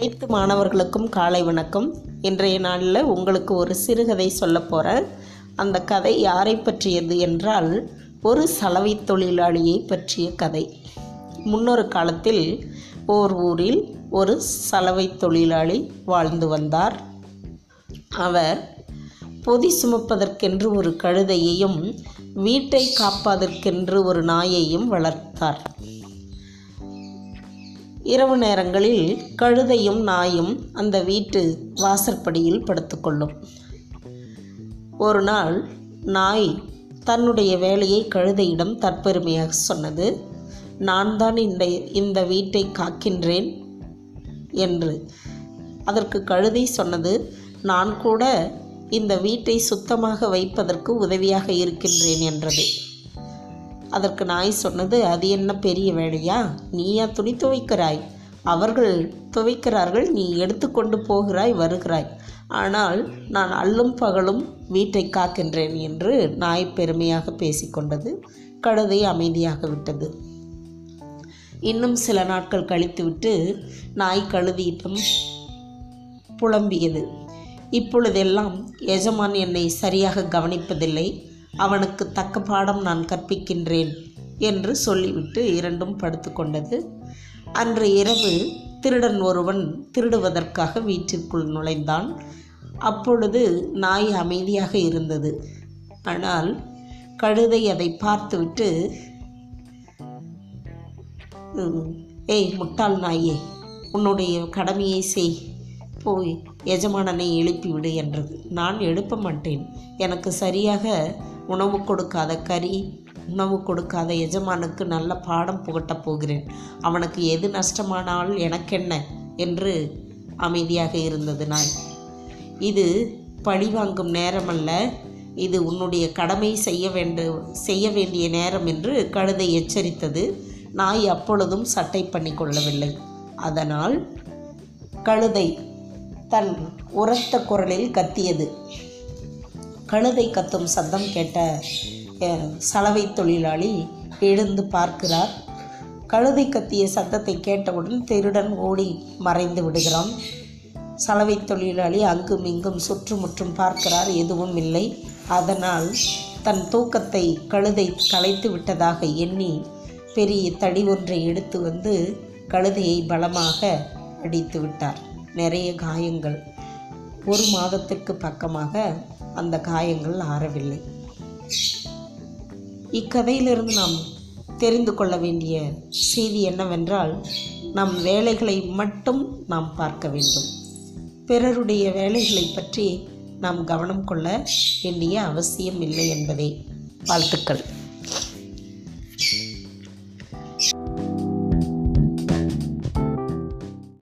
அனைத்து மாணவர்களுக்கும் காலை வணக்கம். இன்றைய நாளில் உங்களுக்கு ஒரு சிறுகதை சொல்ல போகிறேன் அந்த கதை யாரை பற்றியது என்றால் ஒரு சலவை தொழிலாளியை பற்றிய கதை. முன்னொரு காலத்தில் ஓர் ஊரில் ஒரு சலவை தொழிலாளி வாழ்ந்து வந்தார். அவர் பொதி சுமப்பதற்கென்று ஒரு கழுதையையும் வீட்டை காப்பதற்கென்று ஒரு நாயையும் வளர்த்தார். இரவு நேரங்களில் கழுதையும் நாயும் அந்த வீட்டு வாசற்படியில் படுத்துக்கொள்ளும். ஒரு நாள் நாய் தன்னுடைய வேலையை கழுதையிடம் தற்பெருமையாக சொன்னது நான் தான் இந்த இந்த வீட்டை காக்கின்றேன் என்று. அதற்கு கழுதை சொன்னது நான் கூட இந்த வீட்டை சுத்தமாக வைப்பதற்கு உதவியாக இருக்கின்றேன் என்றது. அதற்கு நாய் சொன்னது அது என்ன பெரிய வேலையா? நீயா துணி துவைக்கிறாய். அவர்கள் துவைக்கிறார்கள் நீ எடுத்துக்கொண்டு போகிறாய் வருகிறாய். ஆனால் நான் அல்லும் பகலும் வீட்டை காக்கின்றேன் என்று நாய் பெருமையாக பேசிக்கொண்டது கழுதை அமைதியாக விட்டது. இன்னும் சில நாட்கள் கழித்துவிட்டு நாய் கழுதியிடம் புலம்பியது. இப்பொழுதெல்லாம் எஜமான் என்னை சரியாக கவனிப்பதில்லை. அவனுக்கு தக்க பாடம் நான் கற்பிக்கின்றேன் என்று சொல்லிவிட்டு இரண்டும் படுத்துக்கொண்டது அன்று இரவு திருடன் ஒருவன் திருடுவதற்காக வீட்டிற்குள் நுழைந்தான். அப்பொழுது நாய் அமைதியாக இருந்தது. ஆனால் கழுதை அதை பார்த்துவிட்டு ஏய் முட்டாள் நாயே உன்னுடைய கடமையை செய். போய் எஜமானனை எழுப்பிவிடு என்றது. நான் எழுப்ப மாட்டேன். எனக்கு சரியாக உணவு கொடுக்காத கறி உணவு கொடுக்காத எஜமானுக்கு நல்ல பாடம் புகட்டப் போகிறேன். அவனுக்கு எது நஷ்டமானால் எனக்கென்ன? என்று அமைதியாக இருந்தது நாய். இது பழிவாங்கும் நேரமல்ல. இது உன்னுடைய கடமை செய்ய வேண்டு செய்ய வேண்டிய நேரம் என்று கழுதை எச்சரித்தது. நாய் அப்பொழுதும் சட்டை பண்ணி கொள்ளவில்லை. அதனால் கழுதை தன் உரத்த குரலில் கத்தியது. கழுதை கத்தும் சத்தம் கேட்ட சலவை தொழிலாளி எழுந்து பார்க்கிறார். கழுதை கத்திய சத்தத்தை கேட்டவுடன் திருடன் ஓடி மறைந்து விடுகிறான். சலவை தொழிலாளி அங்கும் இங்கும் சுற்றுமுற்றும் பார்க்கிறார். எதுவும் இல்லை. அதனால் தன் தூக்கத்தை கழுதை கலைத்து விட்டதாக எண்ணி பெரிய தடி ஒன்றை எடுத்து வந்து கழுதையை பலமாக அடித்து விட்டார். நிறைய காயங்கள். ஒரு மாதத்திற்கு பக்கமாக அந்த காயங்கள் ஆறவில்லை. இக்கதையிலிருந்து நாம் தெரிந்து கொள்ள வேண்டிய செய்தி என்னவென்றால் நம் வேலைகளை மட்டும் நாம் பார்க்க வேண்டும். பிறருடைய வேலைகளை பற்றி நாம் கவனம் கொள்ள வேண்டிய அவசியம் இல்லை என்பதே வாழ்த்துக்கள்.